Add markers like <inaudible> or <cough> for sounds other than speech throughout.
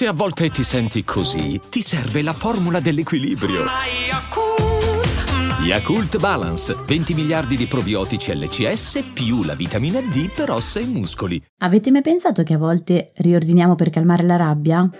Se a volte ti senti così, ti serve la formula dell'equilibrio. Yakult Balance, 20 miliardi di probiotici LCS più la vitamina D per ossa e muscoli. Avete mai pensato che a volte riordiniamo per calmare la rabbia?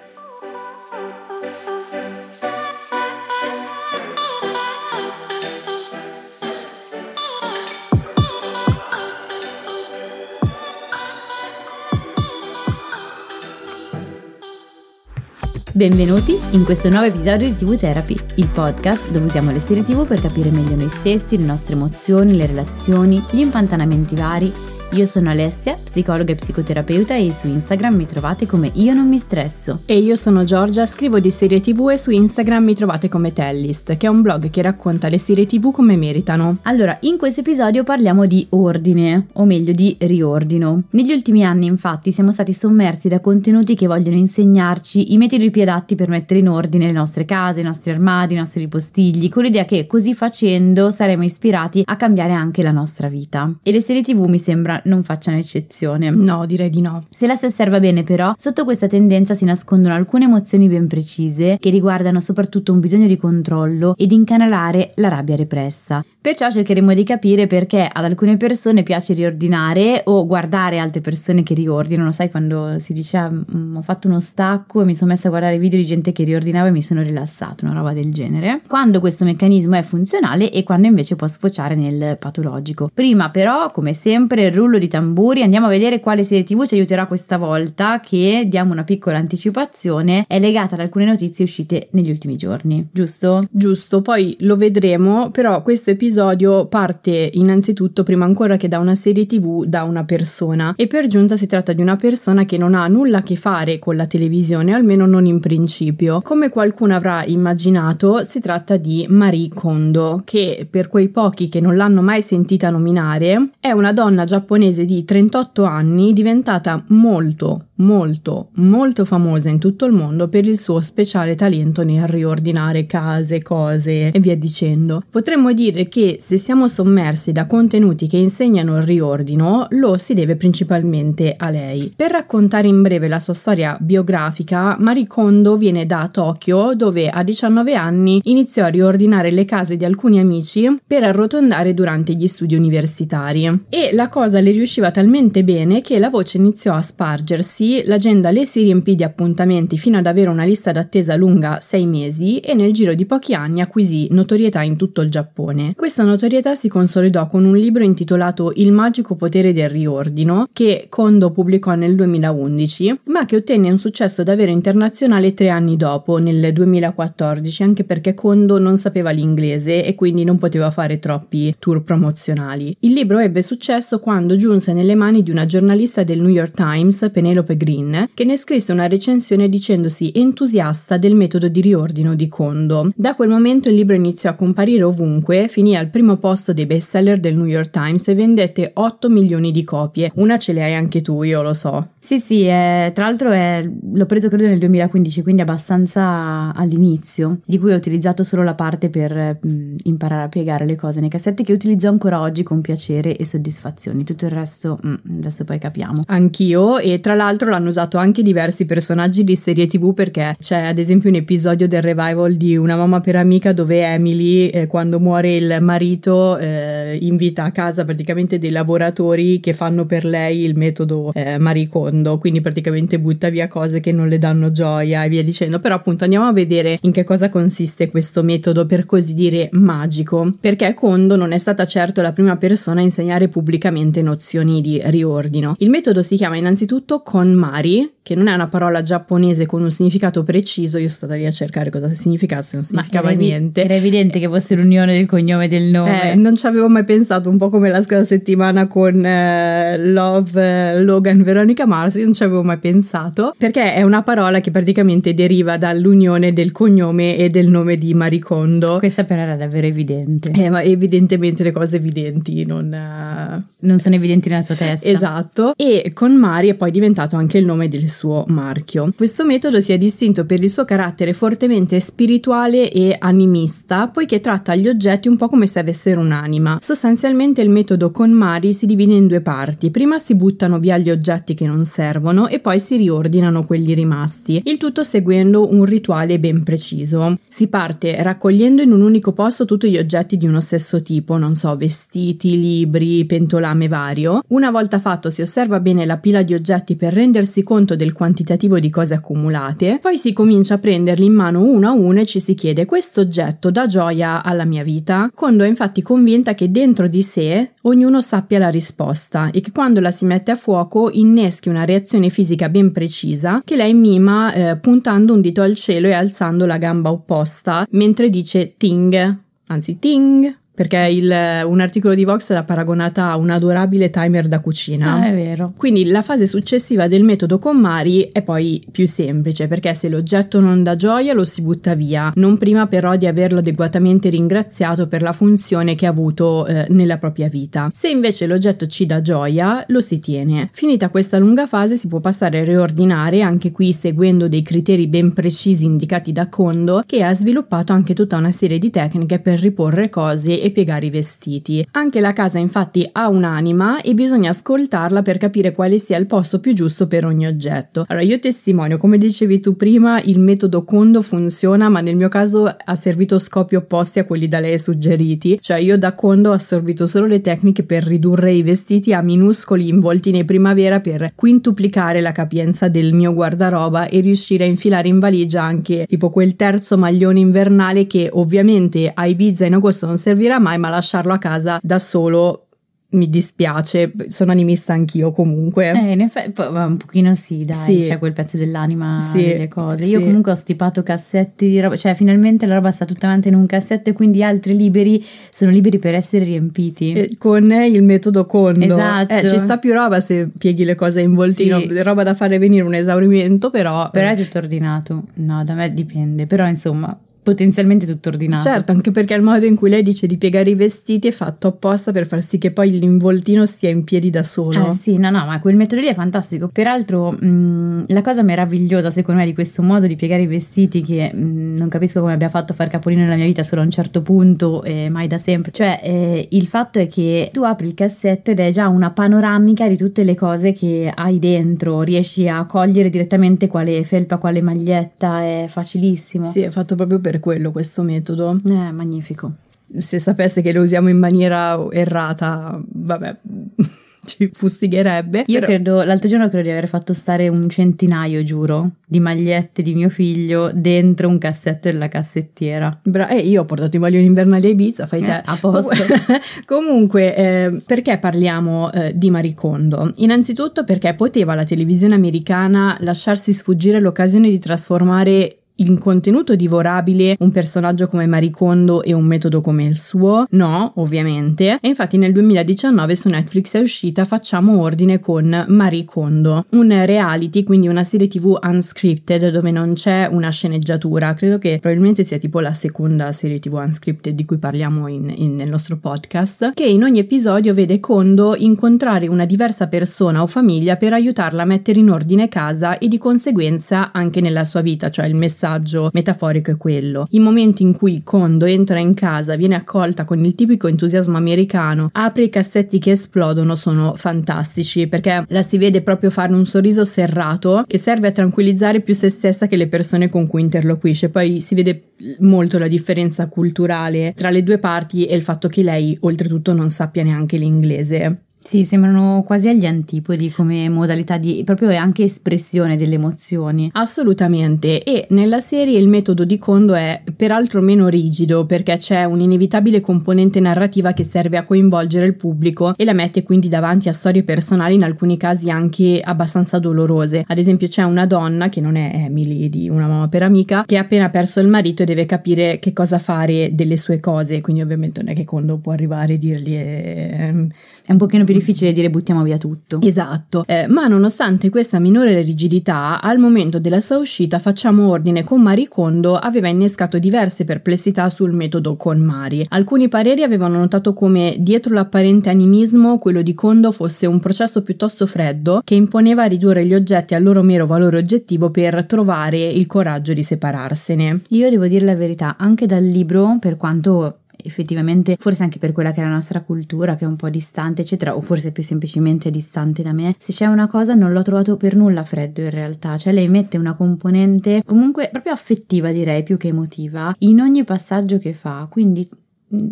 Benvenuti in questo nuovo episodio di TV Therapy, il podcast dove usiamo le serie TV per capire meglio noi stessi, le nostre emozioni, le relazioni, gli impantanamenti vari io sono Alessia, psicologa e psicoterapeuta e su Instagram mi trovate come Io non mi stresso. E io sono Giorgia, scrivo di serie tv e su Instagram mi trovate come Tellist, che è un blog che racconta le serie tv come meritano. Allora, in questo episodio parliamo di ordine, o meglio di riordino. Negli ultimi anni infatti siamo stati sommersi da contenuti che vogliono insegnarci i metodi più adatti per mettere in ordine le nostre case, i nostri armadi, i nostri ripostigli, con l'idea che così facendo saremo ispirati a cambiare anche la nostra vita. E le serie tv mi sembra non facciano eccezione. No, direi di no. Se la si osserva bene però, sotto questa tendenza si nascondono alcune emozioni ben precise che riguardano soprattutto un bisogno di controllo e di incanalare la rabbia repressa. Perciò cercheremo di capire perché ad alcune persone piace riordinare o guardare altre persone che riordinano. Sai quando si dice ah, mm, ho fatto uno stacco e mi sono messa a guardare video di gente che riordinava e mi sono rilassato, una roba del genere. Quando questo meccanismo è funzionale e quando invece può sfociare nel patologico. Prima però, come sempre, rullo di tamburi, andiamo a vedere quale serie tv ci aiuterà questa volta che diamo una piccola anticipazione, è legata ad alcune notizie uscite negli ultimi giorni, giusto? Giusto, poi lo vedremo, però questo episodio episodio parte innanzitutto, prima ancora che da una serie tv, da una persona e per giunta si tratta di una persona che non ha nulla a che fare con la televisione, almeno non in principio. Come qualcuno avrà immaginato, si tratta di Marie Kondo, che per quei pochi che non l'hanno mai sentita nominare, è una donna giapponese di 38 anni diventata molto, molto, molto famosa in tutto il mondo per il suo speciale talento nel riordinare case, cose e via dicendo. Potremmo dire che se siamo sommersi da contenuti che insegnano il riordino, lo si deve principalmente a lei. Per raccontare in breve la sua storia biografica, Marie Kondo viene da Tokyo, dove a 19 anni iniziò a riordinare le case di alcuni amici per arrotondare durante gli studi universitari. E la cosa le riusciva talmente bene che la voce iniziò a spargersi, l'agenda le si riempì di appuntamenti fino ad avere una lista d'attesa lunga 6 mesi e nel giro di pochi anni acquisì notorietà in tutto il Giappone. Questa notorietà si consolidò con un libro intitolato Il magico potere del riordino, che Kondo pubblicò nel 2011, ma che ottenne un successo davvero internazionale tre anni dopo, nel 2014, anche perché Kondo non sapeva l'inglese e quindi non poteva fare troppi tour promozionali. Il libro ebbe successo quando giunse nelle mani di una giornalista del New York Times, Penelope Green, che ne scrisse una recensione dicendosi entusiasta del metodo di riordino di Kondo. Da quel momento il libro iniziò a comparire ovunque, finì al primo posto dei bestseller del New York Times e vendette 8 milioni di copie. Una ce le hai anche tu, io lo so. Sì, sì, è, tra l'altro è, l'ho preso credo nel 2015, quindi abbastanza all'inizio, di cui ho utilizzato solo la parte per mh, imparare a piegare le cose nei cassetti che utilizzo ancora oggi con piacere e soddisfazione. Tutto il resto mh, adesso poi capiamo. Anch'io e tra l'altro l'hanno usato anche diversi personaggi di serie tv perché c'è ad esempio un episodio del revival di Una mamma per amica dove Emily eh, quando muore il marito eh, invita a casa praticamente dei lavoratori che fanno per lei il metodo eh, Marie Kondo, quindi praticamente butta via cose che non le danno gioia e via dicendo. Però appunto andiamo a vedere in che cosa consiste questo metodo per così dire magico, perché Kondo non è stata certo la prima persona a insegnare pubblicamente nozioni di riordino. Il metodo si chiama innanzitutto KonMari, che non è una parola giapponese con un significato preciso, io sono stata lì a cercare cosa significasse, non significava era niente. Era evidente che fosse l'unione del cognome del nome. Eh, non ci avevo mai pensato, un po' come la scorsa settimana con eh, Love, eh, Logan, Veronica Mars, non ci avevo mai pensato, perché è una parola che praticamente deriva dall'unione del cognome e del nome di Maricondo. Questa però era davvero evidente. Eh, ma evidentemente le cose evidenti non... Uh... Non sono evidenti nella tua testa. Esatto. E con Mari è poi diventato anche il nome del suo marchio. Questo metodo si è distinto per il suo carattere fortemente spirituale e animista, poiché tratta gli oggetti un po' come se avessero un'anima. Sostanzialmente il metodo con Mari si divide in due parti. Prima si buttano via gli oggetti che non servono e poi si riordinano quelli rimasti, il tutto seguendo un rituale ben preciso. Si parte raccogliendo in un unico posto tutti gli oggetti di uno stesso tipo, non so, vestiti, libri, pentolame vario. Una volta fatto si osserva bene la pila di oggetti per rendersi conto del quantitativo di cose accumulate, poi si comincia a prenderli in mano uno a uno e ci si chiede questo oggetto dà gioia alla mia vita? Kondo è infatti convinta che dentro di sé ognuno sappia la risposta e che quando la si mette a fuoco inneschi una reazione fisica ben precisa che lei mima eh, puntando un dito al cielo e alzando la gamba opposta mentre dice ting, anzi ting, perché il, un articolo di Vox l'ha paragonata a un adorabile timer da cucina. Ah, è vero. Quindi la fase successiva del metodo con Mari è poi più semplice, perché se l'oggetto non dà gioia lo si butta via, non prima però di averlo adeguatamente ringraziato per la funzione che ha avuto eh, nella propria vita. Se invece l'oggetto ci dà gioia, lo si tiene. Finita questa lunga fase si può passare a riordinare, anche qui seguendo dei criteri ben precisi indicati da Kondo, che ha sviluppato anche tutta una serie di tecniche per riporre cose e piegare i vestiti. Anche la casa infatti ha un'anima e bisogna ascoltarla per capire quale sia il posto più giusto per ogni oggetto. Allora io testimonio, come dicevi tu prima, il metodo Kondo funziona, ma nel mio caso ha servito scopi opposti a quelli da lei suggeriti, cioè io da Kondo ho assorbito solo le tecniche per ridurre i vestiti a minuscoli involtini in primavera per quintuplicare la capienza del mio guardaroba e riuscire a infilare in valigia anche tipo quel terzo maglione invernale che ovviamente a Ibiza in agosto non servirà mai, ma lasciarlo a casa da solo mi dispiace, sono animista anch'io comunque. Eh, in effetti, un pochino sì, dai, Sì. c'è quel pezzo dell'anima Sì, delle cose. Io sì. comunque ho stipato cassetti di roba, cioè finalmente la roba sta tutta avanti in un cassetto e quindi altri liberi sono liberi per essere riempiti. Eh, Con il metodo Kondo Esatto. Eh, ci sta più roba se pieghi le cose in voltino, Sì. roba da fare venire un esaurimento, però. Però è tutto ordinato. No, da me dipende, però insomma, potenzialmente tutto ordinato. Certo, anche perché il modo in cui lei dice di piegare i vestiti è fatto apposta per far sì che poi l'involtino stia in piedi da solo. Eh sì, no, no, ma quel metodo lì è fantastico. Peraltro, mh, la cosa meravigliosa, secondo me, di questo modo di piegare i vestiti, che mh, non capisco come abbia fatto a far capolino nella mia vita solo a un certo punto e mai da sempre. Cioè, eh, il fatto è che tu apri il cassetto ed è già una panoramica di tutte le cose che hai dentro, riesci a cogliere direttamente quale felpa, quale maglietta, è facilissimo. Sì, è fatto proprio per quello questo metodo. È magnifico. Se sapesse che lo usiamo in maniera errata, vabbè, <laughs> ci fustigherebbe. Io però- credo, l'altro giorno credo di aver fatto stare un centinaio, giuro, di magliette di mio figlio dentro un cassetto della cassettiera. Bra- eh, io ho portato i maglioni invernali a Ibiza, fai te. Eh, a posto. <laughs> Comunque, eh, perché parliamo eh, di Maricondo? Innanzitutto perché poteva la televisione americana lasciarsi sfuggire l'occasione di trasformare in contenuto divorabile un personaggio come Maricondo e un metodo come il suo? No, ovviamente. E infatti nel 2019 su Netflix è uscita Facciamo ordine con Maricondo, un reality, quindi una serie TV unscripted dove non c'è una sceneggiatura. Credo che probabilmente sia tipo la seconda serie TV unscripted di cui parliamo in- in- nel nostro podcast, che in ogni episodio vede Kondo incontrare una diversa persona o famiglia per aiutarla a mettere in ordine casa e di conseguenza anche nella sua vita, cioè il messaggio metaforico è quello. I momenti in cui Kondo entra in casa, viene accolta con il tipico entusiasmo americano, apre i cassetti che esplodono, sono fantastici perché la si vede proprio fare un sorriso serrato che serve a tranquillizzare più se stessa che le persone con cui interloquisce. Poi si vede molto la differenza culturale tra le due parti e il fatto che lei oltretutto non sappia neanche l'inglese. Sì, sembrano quasi agli antipodi come modalità di proprio anche espressione delle emozioni. Assolutamente, e nella serie il metodo di Kondo è peraltro meno rigido perché c'è un'inevitabile componente narrativa che serve a coinvolgere il pubblico e la mette quindi davanti a storie personali in alcuni casi anche abbastanza dolorose. Ad esempio c'è una donna che non è Emily di Una mamma per amica che ha appena perso il marito e deve capire che cosa fare delle sue cose, quindi ovviamente non è che Kondo può arrivare e dirgli eh, È un pochino più difficile dire buttiamo via tutto. Esatto, eh, ma nonostante questa minore rigidità, al momento della sua uscita Facciamo Ordine con Marie Kondo aveva innescato diverse perplessità sul metodo con Mari. Alcuni pareri avevano notato come dietro l'apparente animismo quello di Kondo fosse un processo piuttosto freddo che imponeva a ridurre gli oggetti al loro mero valore oggettivo per trovare il coraggio di separarsene. Io devo dire la verità, anche dal libro, per quanto effettivamente forse anche per quella che è la nostra cultura che è un po' distante eccetera o forse più semplicemente distante da me se c'è una cosa non l'ho trovato per nulla freddo in realtà cioè lei mette una componente comunque proprio affettiva direi più che emotiva in ogni passaggio che fa quindi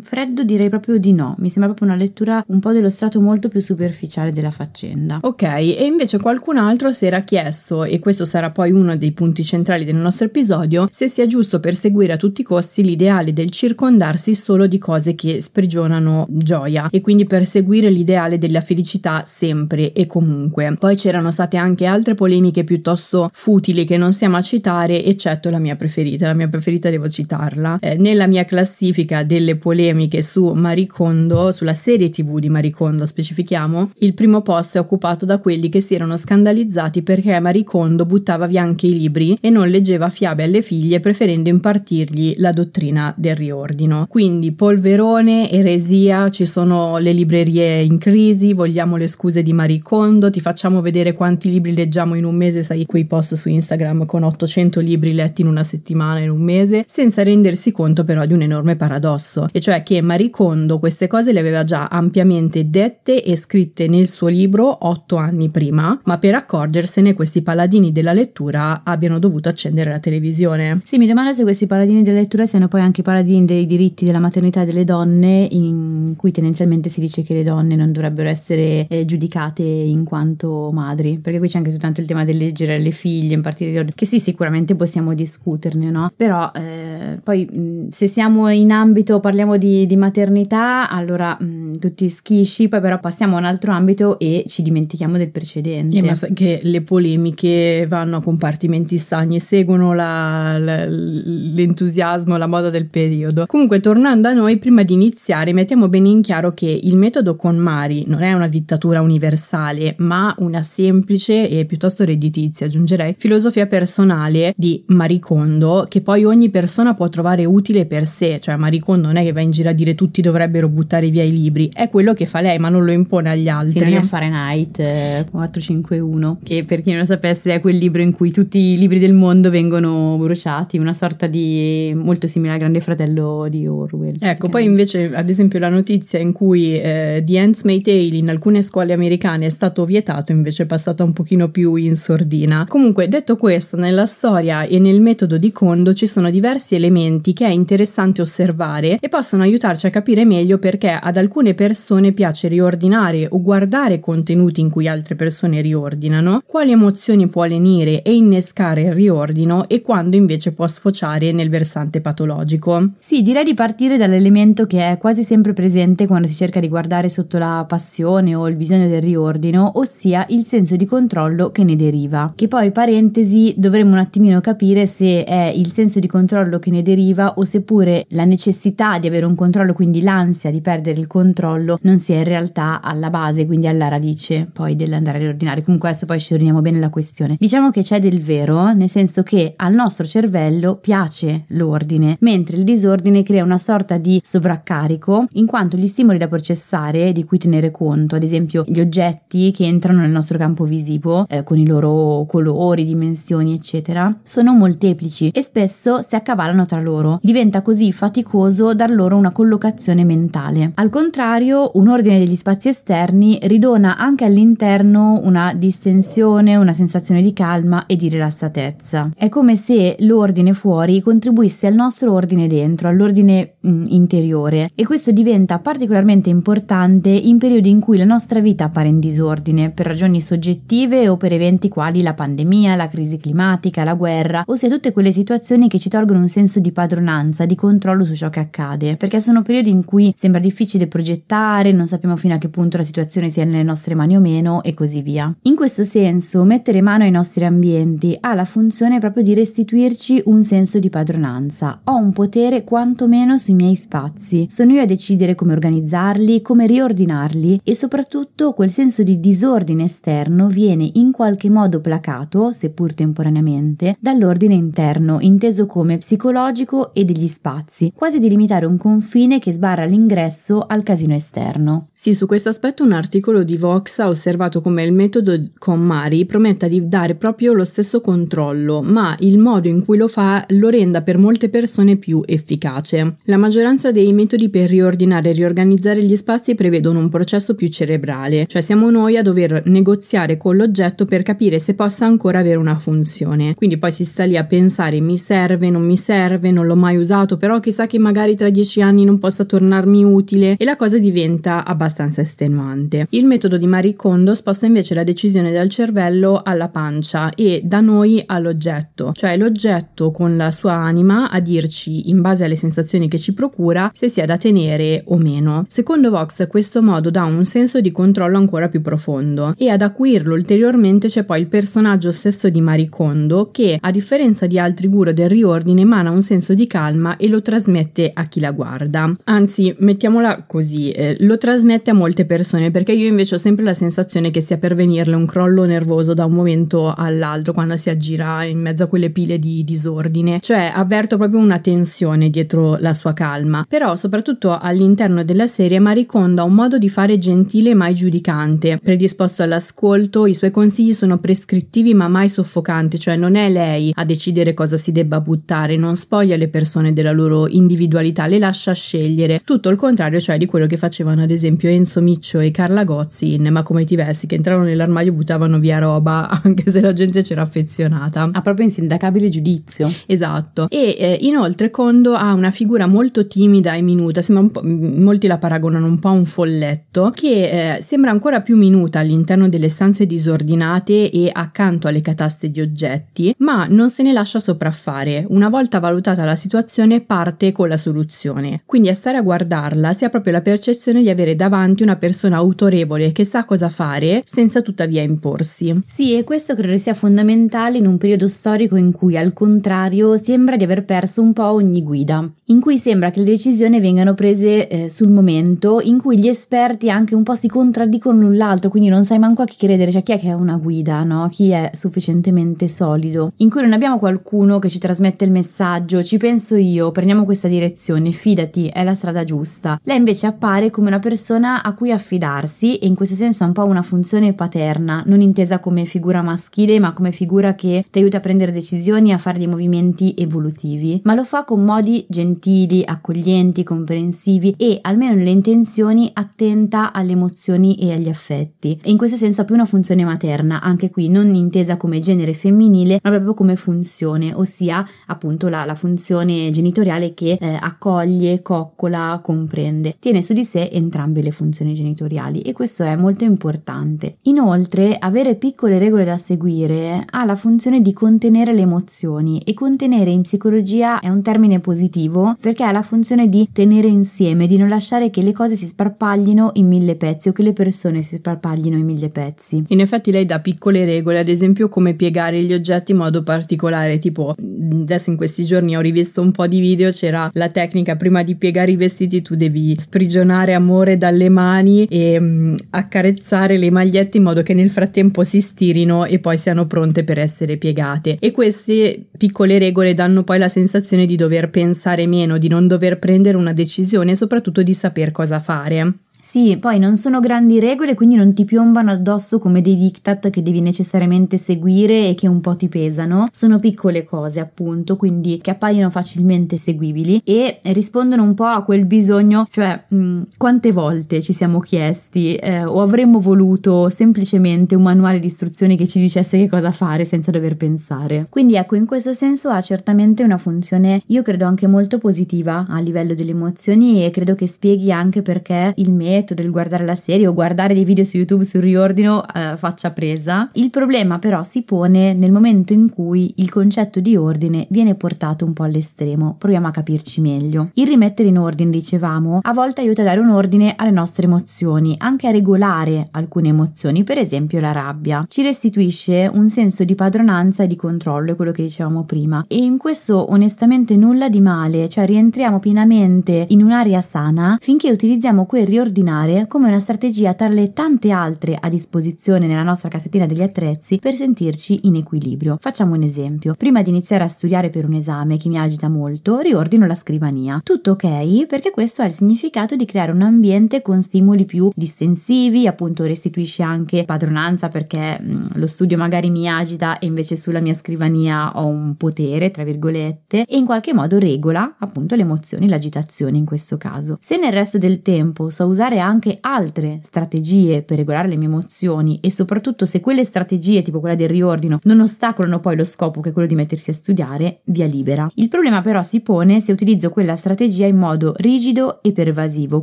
freddo direi proprio di no, mi sembra proprio una lettura un po' dello strato molto più superficiale della faccenda. Ok, e invece qualcun altro si era chiesto, e questo sarà poi uno dei punti centrali del nostro episodio, se sia giusto perseguire a tutti i costi l'ideale del circondarsi solo di cose che sprigionano gioia e quindi perseguire l'ideale della felicità sempre e comunque. Poi c'erano state anche altre polemiche piuttosto futili che non stiamo a citare, eccetto la mia preferita, la mia preferita devo citarla. Eh, nella mia classifica delle polemiche polemiche su Marie Kondo, sulla serie tv di Marie Kondo specifichiamo, il primo posto è occupato da quelli che si erano scandalizzati perché Marie Kondo buttava via anche i libri e non leggeva fiabe alle figlie preferendo impartirgli la dottrina del riordino. Quindi polverone, eresia, ci sono le librerie in crisi, vogliamo le scuse di Marie Kondo, ti facciamo vedere quanti libri leggiamo in un mese, sai quei post su Instagram con 800 libri letti in una settimana, in un mese, senza rendersi conto però di un enorme paradosso e cioè che Marie Kondo queste cose le aveva già ampiamente dette e scritte nel suo libro otto anni prima, ma per accorgersene questi paladini della lettura abbiano dovuto accendere la televisione. Sì, mi domando se questi paladini della lettura siano poi anche paladini dei diritti della maternità delle donne, in cui tendenzialmente si dice che le donne non dovrebbero essere eh, giudicate in quanto madri, perché qui c'è anche soltanto il tema del leggere alle figlie, in particolare, che sì, sicuramente possiamo discuterne, no? Però eh, poi se siamo in ambito, parliamo parliamo di, di maternità, allora mh, tutti schisci, poi però passiamo a un altro ambito e ci dimentichiamo del precedente. Eh, ma che le polemiche vanno a compartimenti stagni, seguono la, la, l'entusiasmo, la moda del periodo. Comunque, tornando a noi, prima di iniziare, mettiamo bene in chiaro che il metodo con Mari non è una dittatura universale, ma una semplice e piuttosto redditizia, aggiungerei, filosofia personale di Maricondo, che poi ogni persona può trovare utile per sé, cioè Maricondo non è che va in giro a dire tutti dovrebbero buttare via i libri, è quello che fa lei, ma non lo impone agli altri. Sì, non è Fahrenheit eh, 451, che per chi non lo sapesse è quel libro in cui tutti i libri del mondo vengono bruciati, una sorta di molto simile al Grande Fratello di Orwell. Ecco, poi invece ad esempio la notizia in cui eh, The Handmaid's Tale in alcune scuole americane è stato vietato invece è passata un pochino più in sordina. Comunque, detto questo, nella storia e nel metodo di Kondo ci sono diversi elementi che è interessante osservare e possono aiutarci a capire meglio perché ad alcune persone piace riordinare o guardare contenuti in cui altre persone riordinano, quali emozioni può lenire e innescare il riordino e quando invece può sfociare nel versante patologico. Sì, direi di partire dall'elemento che è quasi sempre presente quando si cerca di guardare sotto la passione o il bisogno del riordino, ossia il senso di controllo che ne deriva. Che poi, parentesi, dovremmo un attimino capire se è il senso di controllo che ne deriva o seppure la necessità di avere un controllo, quindi l'ansia di perdere il controllo, non sia in realtà alla base, quindi alla radice poi dell'andare a riordinare. Comunque adesso poi ci ordiniamo bene la questione. Diciamo che c'è del vero, nel senso che al nostro cervello piace l'ordine, mentre il disordine crea una sorta di sovraccarico, in quanto gli stimoli da processare, di cui tenere conto, ad esempio gli oggetti che entrano nel nostro campo visivo, eh, con i loro colori, dimensioni, eccetera, sono molteplici e spesso si accavallano tra loro. Diventa così faticoso dar loro una collocazione mentale. Al contrario, un ordine degli spazi esterni ridona anche all'interno una distensione, una sensazione di calma e di rilassatezza. È come se l'ordine fuori contribuisse al nostro ordine dentro, all'ordine mh, mm, interiore e questo diventa particolarmente importante in periodi in cui la nostra vita appare in disordine per ragioni soggettive o per eventi quali la pandemia, la crisi climatica, la guerra, ossia tutte quelle situazioni che ci tolgono un senso di padronanza, di controllo su ciò che accade complicate, perché sono periodi in cui sembra difficile progettare, non sappiamo fino a che punto la situazione sia nelle nostre mani o meno e così via. In questo senso, mettere mano ai nostri ambienti ha la funzione proprio di restituirci un senso di padronanza. Ho un potere quantomeno sui miei spazi. Sono io a decidere come organizzarli, come riordinarli e soprattutto quel senso di disordine esterno viene in qualche modo placato, seppur temporaneamente, dall'ordine interno, inteso come psicologico e degli spazi, quasi di limitare un confine che sbarra l'ingresso al casino esterno. Sì, su questo aspetto un articolo di Vox ha osservato come il metodo con Mari prometta di dare proprio lo stesso controllo, ma il modo in cui lo fa lo renda per molte persone più efficace. La maggioranza dei metodi per riordinare e riorganizzare gli spazi prevedono un processo più cerebrale, cioè siamo noi a dover negoziare con l'oggetto per capire se possa ancora avere una funzione. Quindi poi si sta lì a pensare mi serve, non mi serve, non l'ho mai usato, però chissà che magari tra dieci anni non possa tornarmi utile e la cosa diventa abbastanza estenuante. Il metodo di Marie Kondo sposta invece la decisione dal cervello alla pancia e da noi all'oggetto, cioè l'oggetto con la sua anima a dirci in base alle sensazioni che ci procura se sia da tenere o meno. Secondo Vox questo modo dà un senso di controllo ancora più profondo e ad acuirlo ulteriormente c'è poi il personaggio stesso di Marie Kondo che a differenza di altri guru del riordine emana un senso di calma e lo trasmette a chi la guarda. Anzi, mettiamola così, eh, lo trasmette a molte persone perché io invece ho sempre la sensazione che stia per venirle un crollo nervoso da un momento all'altro quando si aggira in mezzo a quelle pile di disordine, cioè avverto proprio una tensione dietro la sua calma. Però soprattutto all'interno della serie Mariconda ha un modo di fare gentile mai giudicante, predisposto all'ascolto, i suoi consigli sono prescrittivi ma mai soffocanti, cioè non è lei a decidere cosa si debba buttare, non spoglia le persone della loro individualità, le lascia scegliere, tutto il contrario cioè di quello che facevano ad esempio Enzo Miccio e Carla Gozzi in Ma come ti vesti, che entravano nell'armadio e buttavano via roba <laughs> anche se la gente c'era affezionata. Ha proprio insindacabile giudizio. Esatto. E eh, inoltre Kondo ha una figura molto timida e minuta, sembra un po', molti la paragonano un po' a un folletto, che eh, sembra ancora più minuta all'interno delle stanze disordinate e accanto alle cataste di oggetti, ma non se ne lascia sopraffare. Una volta valutata la situazione parte con la soluzione. Quindi a stare a guardarla si ha proprio la percezione di avere davanti una persona autorevole che sa cosa fare senza tuttavia imporsi. Sì, e questo credo sia fondamentale in un periodo storico in cui al contrario sembra di aver perso un po' ogni guida, in cui sembra che le decisioni vengano prese eh, sul momento, in cui gli esperti anche un po' si contraddicono l'un l'altro, quindi non sai manco a chi credere, cioè chi è che è una guida, no? Chi è sufficientemente solido, in cui non abbiamo qualcuno che ci trasmette il messaggio, ci penso io, prendiamo questa direzione, fidati, è la strada giusta. Lei invece appare come una persona a cui affidarsi e in questo senso ha un po' una funzione paterna, non intesa come figura maschile, ma come figura che ti aiuta a prendere decisioni e a fare dei movimenti evolutivi, ma lo fa con modi gentili, accoglienti, comprensivi e, almeno nelle intenzioni, attenta alle emozioni e agli affetti. E in questo senso ha più una funzione materna, anche qui non intesa come genere femminile, ma proprio come funzione, ossia appunto la, la funzione genitoriale che eh, accoglie, coccola, comprende. Tiene su di sé entrambe le funzioni genitoriali e questo è molto importante. Inoltre, avere piccole regole da seguire ha la funzione di contenere le emozioni e contenere in psicologia è un termine positivo perché ha la funzione di tenere insieme, di non lasciare che le cose si sparpaglino in mille pezzi o che le persone si sparpaglino in mille pezzi. In effetti lei dà piccole regole, ad esempio come piegare gli oggetti in modo particolare, tipo adesso in questi giorni ho rivisto un po' di video, c'era la tecnica prima di piegare i vestiti tu devi sprigionare amore dalle mani e um, accarezzare le magliette in modo che nel frattempo si stirino e poi siano pronte per essere piegate. E queste piccole regole danno poi la sensazione di dover pensare meno, di non dover prendere una decisione e soprattutto di saper cosa fare. Sì, poi non sono grandi regole, quindi non ti piombano addosso come dei diktat che devi necessariamente seguire e che un po' ti pesano. Sono piccole cose, appunto, quindi che appaiono facilmente seguibili e rispondono un po' a quel bisogno, cioè mh, quante volte ci siamo chiesti eh, o avremmo voluto semplicemente un manuale di istruzioni che ci dicesse che cosa fare senza dover pensare. Quindi ecco, in questo senso ha certamente una funzione, io credo anche molto positiva a livello delle emozioni e credo che spieghi anche perché il metodo metodo, il guardare la serie o guardare dei video su YouTube sul riordino eh, faccia presa. Il problema però si pone nel momento in cui il concetto di ordine viene portato un po' all'estremo. Proviamo a capirci meglio. Il rimettere in ordine, dicevamo, a volte aiuta a dare un ordine alle nostre emozioni, anche a regolare alcune emozioni, per esempio la rabbia. Ci restituisce un senso di padronanza e di controllo, è quello che dicevamo prima. E in questo onestamente nulla di male, cioè rientriamo pienamente in un'area sana finché utilizziamo quel riordinare come una strategia tra le tante altre a disposizione nella nostra cassettina degli attrezzi per sentirci in equilibrio. Facciamo un esempio. Prima di iniziare a studiare per un esame che mi agita molto, riordino la scrivania. Tutto ok perché questo ha il significato di creare un ambiente con stimoli più distensivi, appunto restituisce anche padronanza perché mh, mm, lo studio magari mi agita e invece sulla mia scrivania ho un potere, tra virgolette, e in qualche modo regola appunto le emozioni, l'agitazione in questo caso. Se nel resto del tempo so usare anche altre strategie per regolare le mie emozioni e soprattutto se quelle strategie, tipo quella del riordino, non ostacolano poi lo scopo che è quello di mettersi a studiare, via libera. Il problema però si pone se utilizzo quella strategia in modo rigido e pervasivo,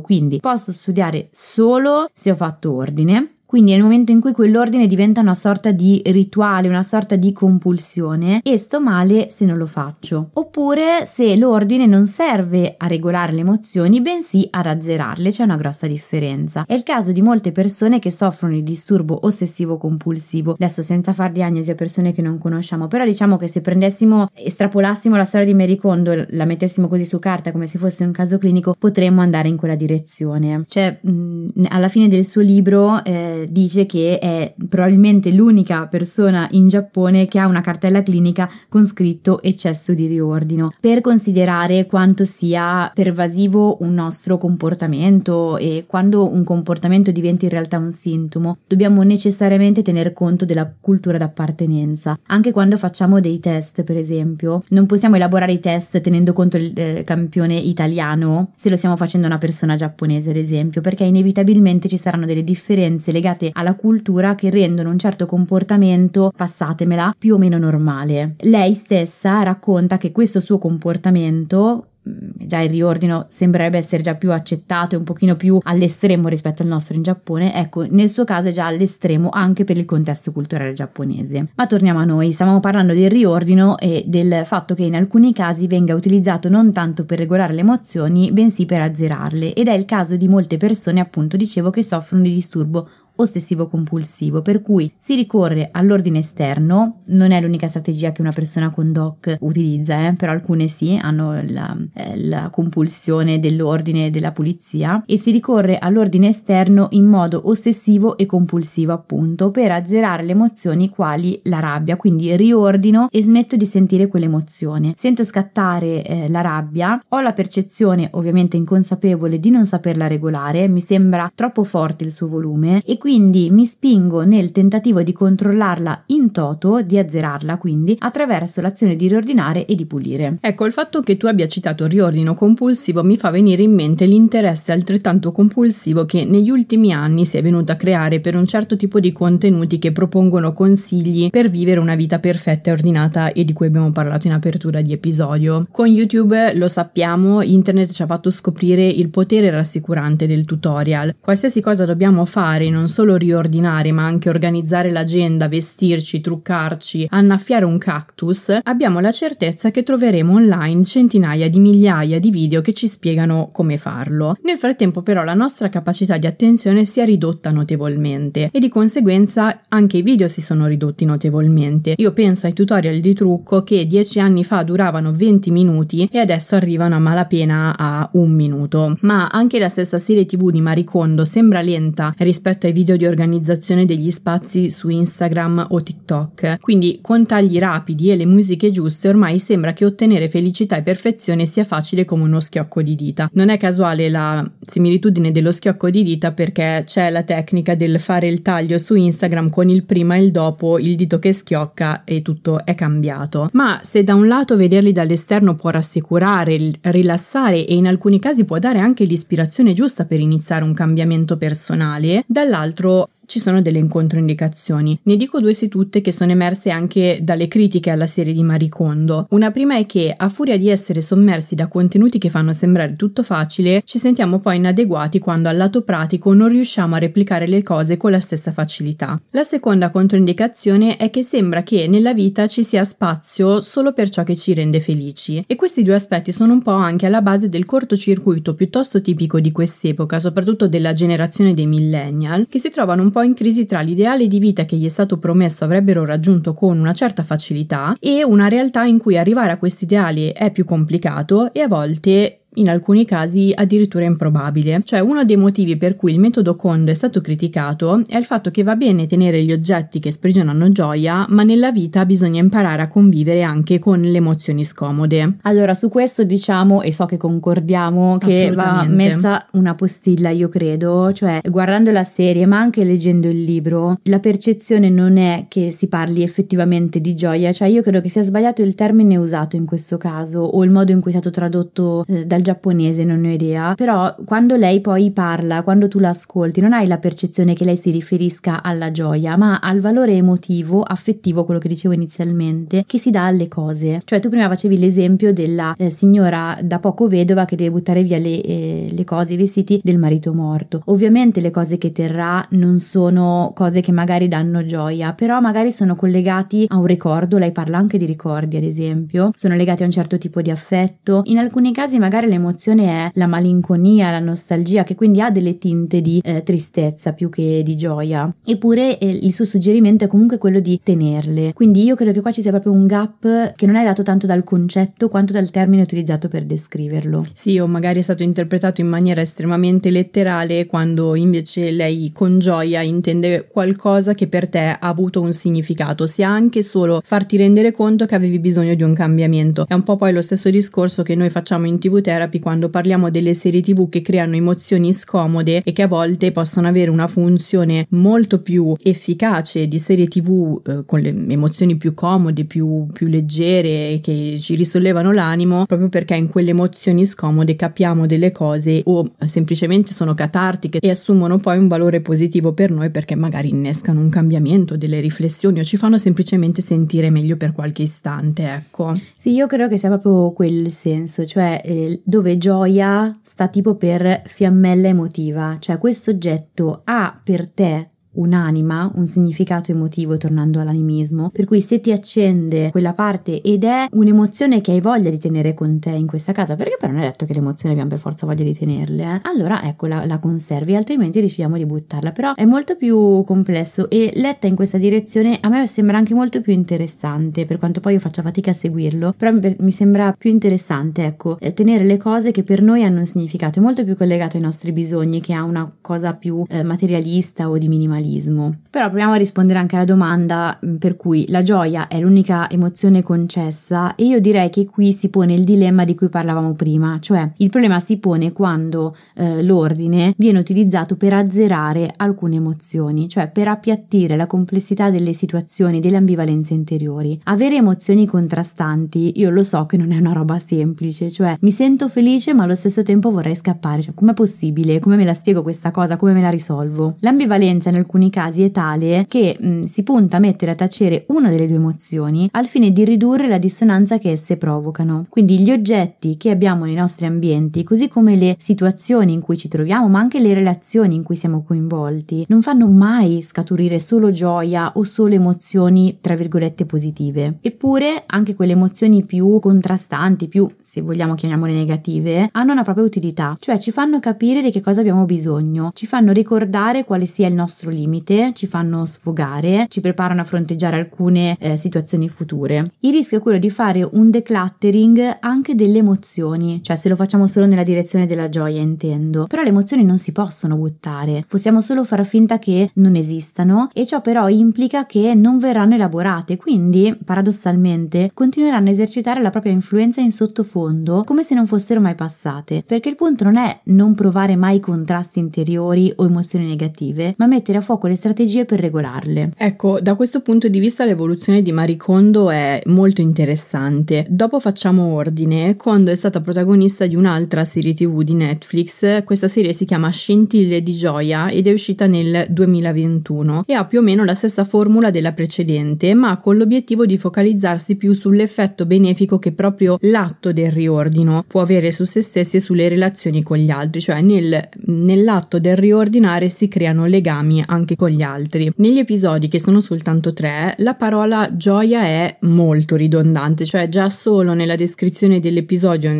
quindi posso studiare solo se ho fatto ordine, quindi è il momento in cui quell'ordine diventa una sorta di rituale, una sorta di compulsione e sto male se non lo faccio. Oppure se l'ordine non serve a regolare le emozioni, bensì ad azzerarle, c'è una grossa differenza. È il caso di molte persone che soffrono di disturbo ossessivo compulsivo. Adesso senza far diagnosi a persone che non conosciamo, però diciamo che se prendessimo, estrapolassimo la storia di Mary Kondo, la mettessimo così su carta come se fosse un caso clinico, potremmo andare in quella direzione. Cioè, mh, alla fine del suo libro eh, dice che è probabilmente l'unica persona in Giappone che ha una cartella clinica con scritto eccesso di riordino, per considerare quanto sia pervasivo un nostro comportamento e quando un comportamento diventa in realtà un sintomo, dobbiamo necessariamente tener conto della cultura d'appartenenza. Anche quando facciamo dei test, per esempio, non possiamo elaborare i test tenendo conto del eh, campione italiano se lo stiamo facendo una persona giapponese, ad esempio, perché inevitabilmente ci saranno delle differenze legate legate alla cultura che rendono un certo comportamento, passatemela, più o meno normale. Lei stessa racconta che questo suo comportamento Mm, già il riordino sembrerebbe essere già più accettato e un pochino più all'estremo rispetto al nostro in Giappone, ecco, nel suo caso è già all'estremo anche per il contesto culturale giapponese. Ma torniamo a noi, stavamo parlando del riordino e del fatto che in alcuni casi venga utilizzato non tanto per regolare le emozioni, bensì per azzerarle ed è il caso di molte persone, appunto, dicevo che soffrono di disturbo ossessivo compulsivo, per cui si ricorre all'ordine esterno, non è l'unica strategia che una persona con DOC utilizza, eh, però alcune sì, hanno la, eh, la compulsione dell'ordine della pulizia, e si ricorre all'ordine esterno in modo ossessivo e compulsivo, appunto, per azzerare le emozioni quali la rabbia, quindi riordino e smetto di sentire quell'emozione. Sento scattare eh, la rabbia, ho la percezione ovviamente inconsapevole di non saperla regolare, mi sembra troppo forte il suo volume e quindi mi spingo nel tentativo di controllarla in toto, di azzerarla quindi, attraverso l'azione di riordinare e di pulire. Ecco, il fatto che tu abbia citato riordino compulsivo mi fa venire in mente l'interesse altrettanto compulsivo che negli ultimi anni si è venuto a creare per un certo tipo di contenuti che propongono consigli per vivere una vita perfetta e ordinata e di cui abbiamo parlato in apertura di episodio. Con YouTube lo sappiamo, internet ci ha fatto scoprire il potere rassicurante del tutorial. Qualsiasi cosa dobbiamo fare non solo riordinare ma anche organizzare l'agenda, vestirci, truccarci, annaffiare un cactus, abbiamo la certezza che troveremo online centinaia di migliaia di video che ci spiegano come farlo. Nel frattempo però la nostra capacità di attenzione si è ridotta notevolmente e di conseguenza anche i video si sono ridotti notevolmente. Io penso ai tutorial di trucco che dieci anni fa duravano 20 minuti e adesso arrivano a malapena a un minuto. Ma anche la stessa serie tv di Maricondo sembra lenta rispetto ai video video di organizzazione degli spazi su Instagram o TikTok. Quindi con tagli rapidi e le musiche giuste ormai sembra che ottenere felicità e perfezione sia facile come uno schiocco di dita. Non è casuale la similitudine dello schiocco di dita perché c'è la tecnica del fare il taglio su Instagram con il prima e il dopo, il dito che schiocca e tutto è cambiato. Ma se da un lato vederli dall'esterno può rassicurare, rilassare e in alcuni casi può dare anche l'ispirazione giusta per iniziare un cambiamento personale, dall'altro teatro ci sono delle controindicazioni. Ne dico due su tutte che sono emerse anche dalle critiche alla serie di Maricondo. Una prima è che a furia di essere sommersi da contenuti che fanno sembrare tutto facile, ci sentiamo poi inadeguati quando al lato pratico non riusciamo a replicare le cose con la stessa facilità. La seconda controindicazione è che sembra che nella vita ci sia spazio solo per ciò che ci rende felici e questi due aspetti sono un po' anche alla base del cortocircuito piuttosto tipico di quest'epoca, soprattutto della generazione dei millennial, che si trovano un po' in crisi tra l'ideale di vita che gli è stato promesso avrebbero raggiunto con una certa facilità e una realtà in cui arrivare a questi ideali è più complicato e a volte in alcuni casi addirittura improbabile. Cioè uno dei motivi per cui il metodo Kondo è stato criticato è il fatto che va bene tenere gli oggetti che sprigionano gioia, ma nella vita bisogna imparare a convivere anche con le emozioni scomode. Allora su questo diciamo e so che concordiamo che va messa una postilla io credo, cioè guardando la serie ma anche leggendo il libro la percezione non è che si parli effettivamente di gioia, cioè io credo che sia sbagliato il termine usato in questo caso o il modo in cui è stato tradotto eh, dal giapponese, non ne ho idea, però quando lei poi parla, quando tu la ascolti, non hai la percezione che lei si riferisca alla gioia, ma al valore emotivo, affettivo, quello che dicevo inizialmente, che si dà alle cose. Cioè tu prima facevi l'esempio della eh, signora da poco vedova che deve buttare via le, eh, le cose, i vestiti del marito morto. Ovviamente le cose che terrà non sono cose che magari danno gioia, però magari sono collegati a un ricordo, lei parla anche di ricordi ad esempio, sono legati a un certo tipo di affetto. In alcuni casi magari le l'emozione è la malinconia, la nostalgia, che quindi ha delle tinte di eh, tristezza più che di gioia. Eppure eh, il suo suggerimento è comunque quello di tenerle. Quindi io credo che qua ci sia proprio un gap che non è dato tanto dal concetto quanto dal termine utilizzato per descriverlo. Sì, o magari è stato interpretato in maniera estremamente letterale quando invece lei con gioia intende qualcosa che per te ha avuto un significato, sia anche solo farti rendere conto che avevi bisogno di un cambiamento. È un po' poi lo stesso discorso che noi facciamo in TV Therapy therapy quando parliamo delle serie tv che creano emozioni scomode e che a volte possono avere una funzione molto più efficace di serie tv eh, con le emozioni più comode, più, più leggere che ci risollevano l'animo proprio perché in quelle emozioni scomode capiamo delle cose o semplicemente sono catartiche e assumono poi un valore positivo per noi perché magari innescano un cambiamento, delle riflessioni o ci fanno semplicemente sentire meglio per qualche istante, ecco. Sì, io credo che sia proprio quel senso, cioè eh, dove gioia sta tipo per fiammella emotiva, cioè questo oggetto ha per te un'anima, un significato emotivo tornando all'animismo, per cui se ti accende quella parte ed è un'emozione che hai voglia di tenere con te in questa casa, perché poi non è detto che le emozioni abbiamo per forza voglia di tenerle, eh? allora ecco la, la conservi, altrimenti decidiamo di buttarla, però è molto più complesso e letta in questa direzione a me sembra anche molto più interessante, per quanto poi io faccia fatica a seguirlo, però mi, mi sembra più interessante, ecco, eh, tenere le cose che per noi hanno un significato, è molto più collegato ai nostri bisogni che a una cosa più eh, materialista o di minimalismo minimalismo. Però proviamo a rispondere anche alla domanda mm, per cui la gioia è l'unica emozione concessa e io direi che qui si pone il dilemma di cui parlavamo prima, cioè il problema si pone quando eh, l'ordine viene utilizzato per azzerare alcune emozioni, cioè per appiattire la complessità delle situazioni, delle ambivalenze interiori. Avere emozioni contrastanti, io lo so che non è una roba semplice, cioè mi sento felice ma allo stesso tempo vorrei scappare, cioè com'è possibile? Come me la spiego questa cosa? Come me la risolvo? L'ambivalenza in alcuni alcuni casi è tale che mh, si punta a mettere a tacere una delle due emozioni al fine di ridurre la dissonanza che esse provocano. Quindi gli oggetti che abbiamo nei nostri ambienti, così come le situazioni in cui ci troviamo, ma anche le relazioni in cui siamo coinvolti, non fanno mai scaturire solo gioia o solo emozioni tra virgolette positive. Eppure anche quelle emozioni più contrastanti, più se vogliamo chiamiamole negative, hanno una propria utilità, cioè ci fanno capire di che cosa abbiamo bisogno, ci fanno ricordare quale sia il nostro limite limite, ci fanno sfogare, ci preparano a fronteggiare alcune eh, situazioni future. Il rischio è quello di fare un decluttering anche delle emozioni, cioè se lo facciamo solo nella direzione della gioia intendo. Però le emozioni non si possono buttare, possiamo solo far finta che non esistano e ciò però implica che non verranno elaborate, quindi paradossalmente continueranno a esercitare la propria influenza in sottofondo come se non fossero mai passate, perché il punto non è non provare mai contrasti interiori o emozioni negative, ma mettere a fuoco le strategie per regolarle. Ecco, da questo punto di vista l'evoluzione di Marie Kondo è molto interessante. Dopo facciamo ordine, Kondo è stata protagonista di un'altra serie tv di Netflix, questa serie si chiama Scintille di gioia ed è uscita nel 2021 e ha più o meno la stessa formula della precedente, ma con l'obiettivo di focalizzarsi più sull'effetto benefico che proprio l'atto del riordino può avere su se stessi e sulle relazioni con gli altri, cioè nel, nell'atto del riordinare si creano legami anche con gli altri. Negli episodi, che sono soltanto tre, la parola gioia è molto ridondante, cioè già solo nella descrizione dell'episodio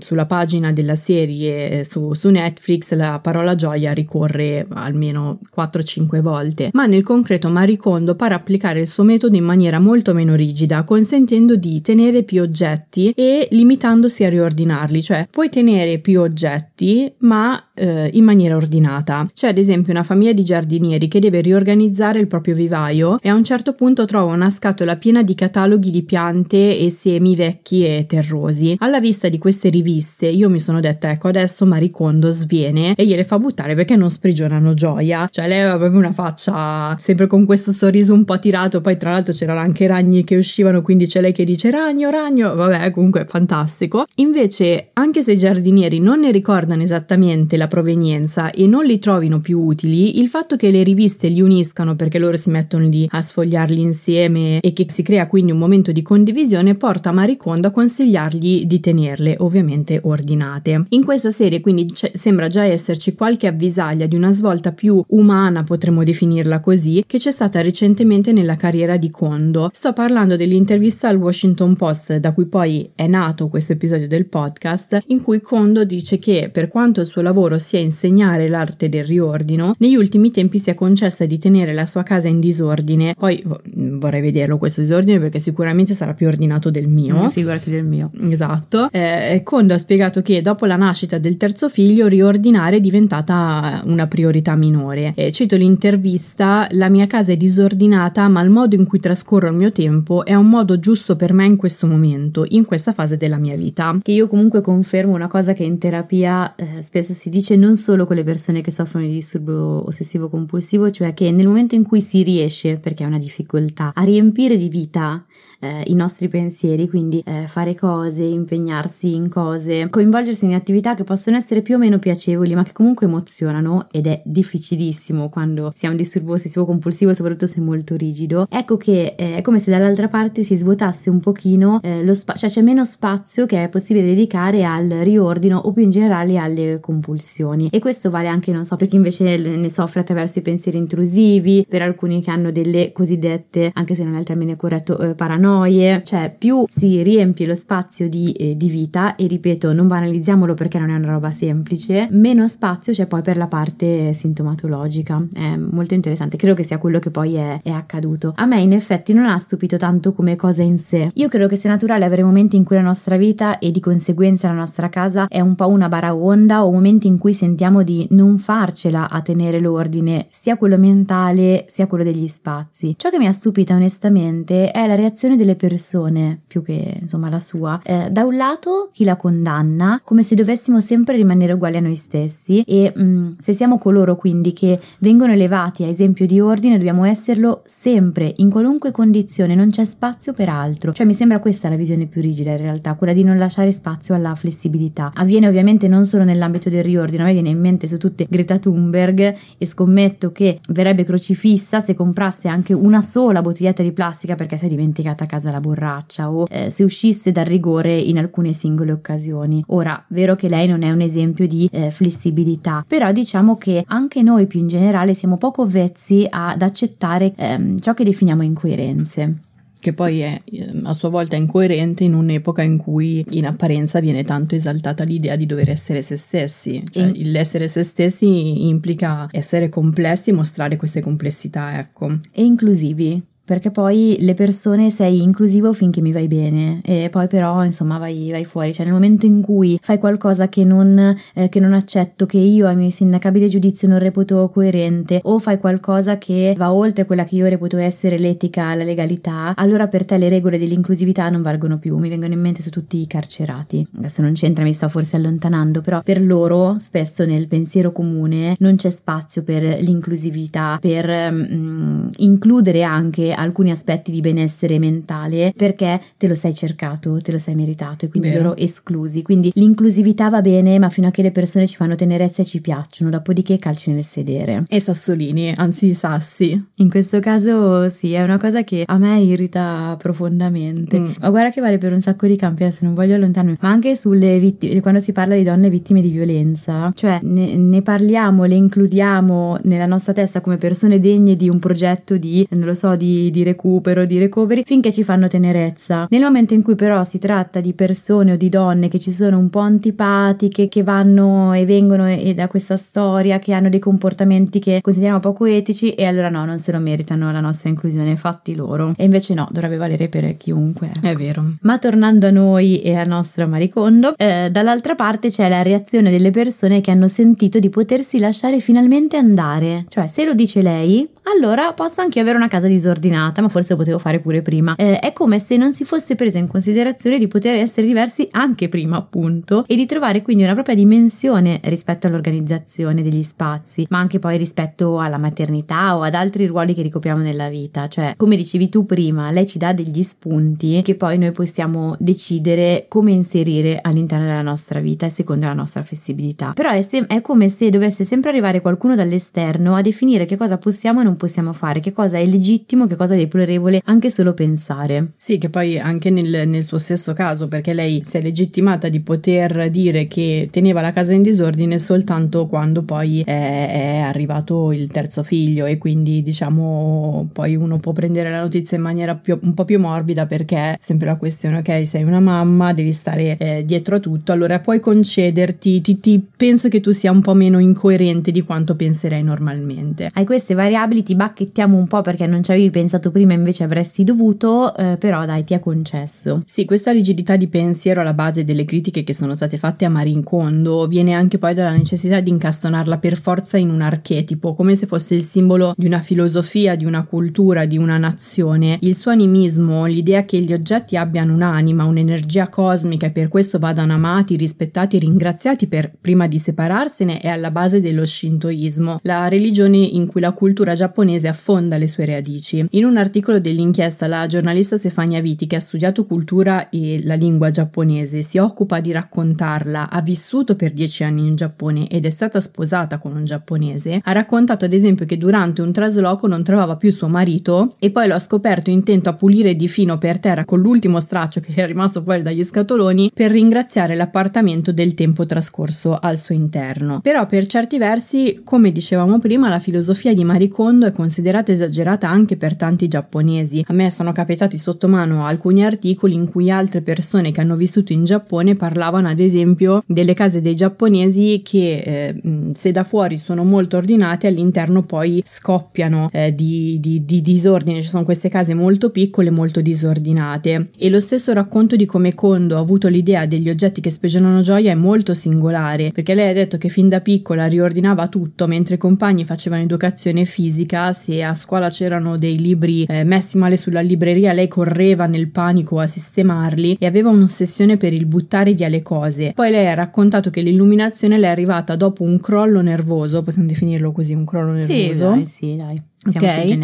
sulla pagina della serie su, su Netflix la parola gioia ricorre almeno 4-5 volte, ma nel concreto Maricondo pare applicare il suo metodo in maniera molto meno rigida, consentendo di tenere più oggetti e limitandosi a riordinarli, cioè puoi tenere più oggetti ma eh, in maniera ordinata. C'è ad esempio una famiglia di giardinieri che deve riorganizzare il proprio vivaio e a un certo punto trova una scatola piena di cataloghi di piante e semi vecchi e terrosi. Alla vista di queste riviste io mi sono detta ecco adesso Maricondo sviene e gliele fa buttare perché non sprigionano gioia. Cioè lei aveva proprio una faccia sempre con questo sorriso un po' tirato, poi tra l'altro c'erano anche ragni che uscivano quindi c'è lei che dice ragno ragno, vabbè comunque fantastico. Invece anche se i giardinieri non ne ricordano esattamente la provenienza e non li trovino più utili, il fatto che le riviste li uniscano perché loro si mettono lì a sfogliarli insieme e che si crea quindi un momento di condivisione porta Maricondo a consigliargli di tenerle ovviamente ordinate. In questa serie quindi sembra già esserci qualche avvisaglia di una svolta più umana, potremmo definirla così, che c'è stata recentemente nella carriera di Kondo. Sto parlando dell'intervista al Washington Post da cui poi è nato questo episodio del podcast, in cui Kondo dice che per quanto il suo lavoro sia insegnare l'arte del riordino, negli ultimi tempi si è concessa di tenere la sua casa in disordine. Poi vorrei vederlo questo disordine perché sicuramente sarà più ordinato del mio. Mm, figurati del mio. Esatto. Eh, Kondo ha spiegato che dopo la nascita del terzo figlio riordinare è diventata una priorità minore. Eh, cito l'intervista, la mia casa è disordinata ma il modo in cui trascorro il mio tempo è un modo giusto per me in questo momento, in questa fase della mia vita. Che io comunque confermo una cosa che in terapia eh, spesso si dice non solo con le persone che soffrono di disturbo ossessivo compulsivo, cioè che nel momento in cui si riesce, perché è una difficoltà, a riempire di vita eh, i nostri pensieri, quindi eh, fare cose, impegnarsi in cose, coinvolgersi in attività che possono essere più o meno piacevoli, ma che comunque emozionano ed è difficilissimo quando si ha un disturbo ossessivo compulsivo, soprattutto se molto rigido. Ecco che eh, è come se dall'altra parte si svuotasse un pochino eh, lo spazio, cioè c'è meno spazio che è possibile dedicare al riordino o più in generale alle compulsioni. E questo vale anche, non so, per chi invece ne soffre attraverso i pensieri intrusivi, per alcuni che hanno delle cosiddette, anche se non è il termine corretto, eh, paranoie, cioè più si riempie lo spazio di, eh, di vita e ripeto non banalizziamolo perché non è una roba semplice, meno spazio c'è poi per la parte sintomatologica. È molto interessante, credo che sia quello che poi è, è accaduto. A me in effetti non ha stupito tanto come cosa in sé. Io credo che sia naturale avere momenti in cui la nostra vita e di conseguenza la nostra casa è un po' una baraonda o momenti in cui sentiamo di non farcela a tenere l'ordine, sia quello mentale sia quello degli spazi. Ciò che mi ha stupita onestamente è la reazione delle persone, più che insomma la sua, eh, da un lato chi la condanna, come se dovessimo sempre rimanere uguali a noi stessi e mh, mm, se siamo coloro quindi che vengono elevati a esempio di ordine, dobbiamo esserlo sempre, in qualunque condizione, non c'è spazio per altro. Cioè mi sembra questa la visione più rigida in realtà, quella di non lasciare spazio alla flessibilità. Avviene ovviamente non solo nell'ambito del riordino, a me viene in mente su tutte Greta Thunberg e scommetto che verrebbe crocifissa se comprasse anche una sola bottiglietta di plastica perché si è dimenticata casa la borraccia o eh, se uscisse dal rigore in alcune singole occasioni. Ora, vero che lei non è un esempio di eh, flessibilità, però diciamo che anche noi più in generale siamo poco avvezzi ad accettare ehm, ciò che definiamo incoerenze che poi è ehm, a sua volta incoerente in un'epoca in cui in apparenza viene tanto esaltata l'idea di dover essere se stessi, cioè in... l'essere se stessi implica essere complessi, mostrare queste complessità, ecco. E inclusivi, perché poi le persone sei inclusivo finché mi vai bene e poi però insomma vai, vai fuori, cioè nel momento in cui fai qualcosa che non, eh, che non accetto, che io a mio insindacabile giudizio non reputo coerente o fai qualcosa che va oltre quella che io reputo essere l'etica, la legalità, allora per te le regole dell'inclusività non valgono più, mi vengono in mente su tutti i carcerati. Adesso non c'entra, mi sto forse allontanando, però per loro spesso nel pensiero comune non c'è spazio per l'inclusività, per mm, includere anche alcuni aspetti di benessere mentale perché te lo sei cercato, te lo sei meritato e quindi Vero. loro esclusi. Quindi l'inclusività va bene, ma fino a che le persone ci fanno tenerezza e ci piacciono, dopodiché calci nel sedere. E sassolini, anzi sassi. In questo caso sì, è una cosa che a me irrita profondamente. Mm. Ma guarda che vale per un sacco di campi, adesso non voglio allontanarmi, ma anche sulle vittime, quando si parla di donne vittime di violenza, cioè ne, ne parliamo, le includiamo nella nostra testa come persone degne di un progetto di, non lo so, di, di recupero, di recovery, finché ci fanno tenerezza. Nel momento in cui però si tratta di persone o di donne che ci sono un po' antipatiche, che vanno e vengono e, e da questa storia, che hanno dei comportamenti che consideriamo poco etici, e allora no, non se lo meritano la nostra inclusione, fatti loro. E invece no, dovrebbe valere per chiunque. È vero. Ma tornando a noi e alla nostra Maricondo, eh, dall'altra parte c'è la reazione delle persone che hanno sentito di potersi lasciare finalmente andare. Cioè, se lo dice lei, allora posso anche avere una casa disordinata, ma forse lo potevo fare pure prima. Eh, è come se non si fosse presa in considerazione di poter essere diversi anche prima, appunto, e di trovare quindi una propria dimensione rispetto all'organizzazione degli spazi, ma anche poi rispetto alla maternità o ad altri ruoli che ricopriamo nella vita. Cioè, come dicevi tu prima, lei ci dà degli spunti che poi noi possiamo decidere come inserire all'interno della nostra vita e secondo la nostra flessibilità. Però è, sem- è come se dovesse sempre arrivare qualcuno dall'esterno a definire che cosa possiamo e non possiamo fare, che cosa è legittimo, che cosa è deplorevole anche solo pensare. Sì, che poi anche nel, nel suo stesso caso, perché lei si è legittimata di poter dire che teneva la casa in disordine soltanto quando poi è, è arrivato il terzo figlio e quindi diciamo poi uno può prendere la notizia in maniera più, un po' più morbida perché è sempre la questione, ok, sei una mamma, devi stare eh, dietro a tutto, allora puoi concederti, ti, ti, penso che tu sia un po' meno incoerente di quanto penserei normalmente. Hai queste variabili ti bacchettiamo un po' perché non ci avevi pensato prima, invece avresti dovuto, eh, però dai, ti ha concesso. Sì, questa rigidità di pensiero alla base delle critiche che sono state fatte a Marin Kondo viene anche poi dalla necessità di incastonarla per forza in un archetipo, come se fosse il simbolo di una filosofia, di una cultura, di una nazione. Il suo animismo, l'idea che gli oggetti abbiano un'anima, un'energia cosmica e per questo vadano amati, rispettati e ringraziati per, prima di separarsene, è alla base dello shintoismo, la religione in cui la cultura giapponese affonda le sue radici. In un articolo dell'inchiesta la giornalista Stefania Viti, che ha studiato cultura e la lingua giapponese, si occupa di raccontarla, ha vissuto per dieci anni in Giappone ed è stata sposata con un giapponese, ha raccontato ad esempio che durante un trasloco non trovava più suo marito e poi lo ha scoperto intento a pulire di fino per terra con l'ultimo straccio che è rimasto fuori dagli scatoloni per ringraziare l'appartamento del tempo trascorso al suo interno. Però per certi versi, come dicevamo prima, la filosofia di Marikondo è considerata esagerata anche per tanti giapponesi. A me sono capitati sotto mano alcuni articoli in cui altre persone che hanno vissuto in Giappone parlavano ad esempio delle case dei giapponesi che eh, se da fuori sono molto ordinate all'interno poi scoppiano eh, di, di, di disordine, ci sono queste case molto piccole, molto disordinate e lo stesso racconto di come Kondo ha avuto l'idea degli oggetti che spegionano gioia è molto singolare perché lei ha detto che fin da piccola riordinava tutto mentre i compagni facevano educazione fisica se a scuola c'erano dei libri eh, messi male sulla libreria, lei correva nel panico a sistemarli e aveva un'ossessione per il buttare via le cose. Poi lei ha raccontato che l'illuminazione le è arrivata dopo un crollo nervoso, possiamo definirlo così, un crollo nervoso. Sì, dai, sì, dai Okay.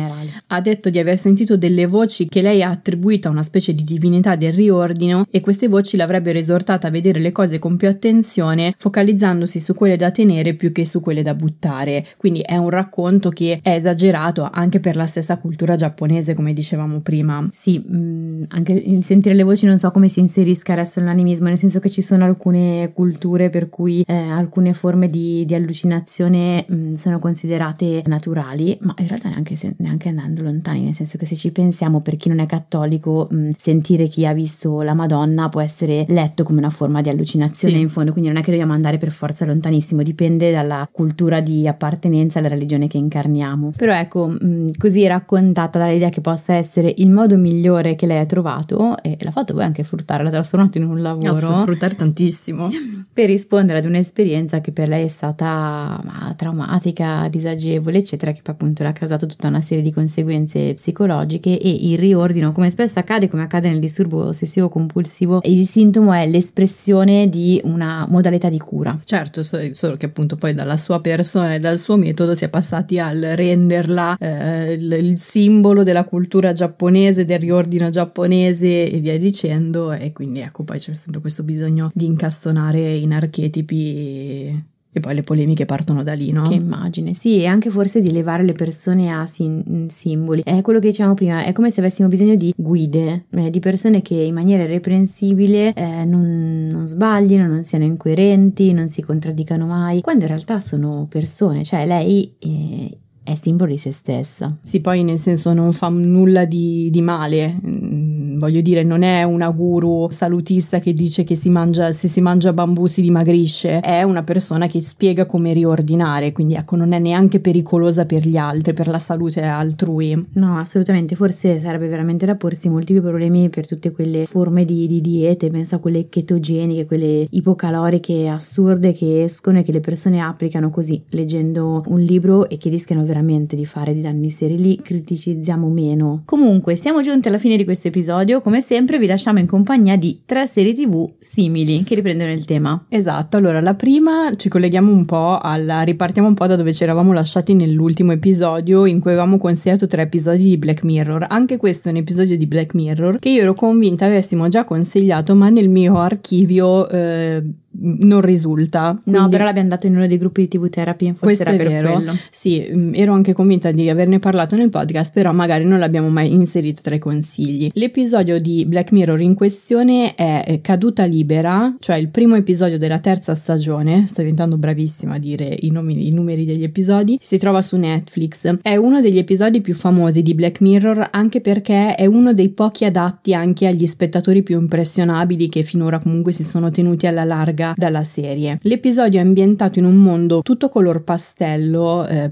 Ha detto di aver sentito delle voci che lei ha attribuito a una specie di divinità del riordino e queste voci l'avrebbero esortata a vedere le cose con più attenzione, focalizzandosi su quelle da tenere più che su quelle da buttare. Quindi è un racconto che è esagerato anche per la stessa cultura giapponese, come dicevamo prima. Sì, mh, mm, anche il sentire le voci non so come si inserisca adesso nell'animismo, nel senso che ci sono alcune culture per cui eh, alcune forme di, di allucinazione mh, mm, sono considerate naturali, ma in realtà realtà neanche, se, neanche andando lontani, nel senso che se ci pensiamo, per chi non è cattolico, mh, sentire chi ha visto la Madonna può essere letto come una forma di allucinazione Sì. in fondo, quindi non è che dobbiamo andare per forza lontanissimo, dipende dalla cultura di appartenenza alla religione che incarniamo. Però ecco, mh, così raccontata dall'idea che possa essere il modo migliore che lei ha trovato, e l'ha fatto poi anche fruttare, l'ha trasformato in un lavoro Posso sfruttare tantissimo. <laughs> per rispondere ad un'esperienza che per lei è stata ma, traumatica, disagevole, eccetera, che poi appunto le ha causato tutta una serie di conseguenze psicologiche e il riordino, come spesso accade, come accade nel disturbo ossessivo compulsivo, il sintomo è l'espressione di una modalità di cura. Certo, so- solo che appunto poi dalla sua persona e dal suo metodo si è passati al renderla eh, il simbolo della cultura giapponese, del riordino giapponese e via dicendo e quindi ecco poi c'è sempre questo bisogno di incastonare in archetipi e poi le polemiche partono da lì, no? Che immagine, sì, e anche forse di elevare le persone a sim- simboli. È quello che dicevamo prima, è come se avessimo bisogno di guide, eh, di persone che in maniera irreprensibile eh, non, non sbaglino, non siano incoerenti, non si contraddicano mai, quando in realtà sono persone, cioè lei eh, è simbolo di se stessa. Sì, poi nel senso non fa nulla di, di male, Mm, voglio dire, non è una guru salutista che dice che si mangia, se si mangia bambù si dimagrisce, è una persona che spiega come riordinare, quindi ecco, non è neanche pericolosa per gli altri, per la salute altrui. No, assolutamente, forse sarebbe veramente da porsi molti più problemi per tutte quelle forme di, di diete, penso a quelle chetogeniche, quelle ipocaloriche assurde che escono e che le persone applicano così, leggendo un libro e che rischiano veramente di fare dei danni seri, li criticizziamo meno. Comunque, siamo giunti alla fine di questo episodio, come sempre vi lasciamo in compagnia di tre serie tv simili che riprendono il tema. Esatto, allora la prima ci colleghiamo un po' alla, ripartiamo un po' da dove ci eravamo lasciati nell'ultimo episodio in cui avevamo consigliato tre episodi di Black Mirror. Anche questo è un episodio di Black Mirror che io ero convinta avessimo già consigliato, ma nel mio archivio eh, non risulta. No, Quindi- però l'abbiamo dato in uno dei gruppi di TV Therapy, forse Questo era per vero. quello. Sì, mh, ero anche convinta di averne parlato nel podcast, però magari non l'abbiamo mai inserito tra i consigli. L'episodio di Black Mirror in questione è eh, Caduta Libera, cioè il primo episodio della terza stagione. Sto diventando bravissima a dire i, nomi, i numeri degli episodi. Si trova su Netflix. È uno degli episodi più famosi di Black Mirror anche perché è uno dei pochi adatti anche agli spettatori più impressionabili che finora comunque si sono tenuti alla larga dalla serie. L'episodio è ambientato in un mondo tutto color pastello, eh,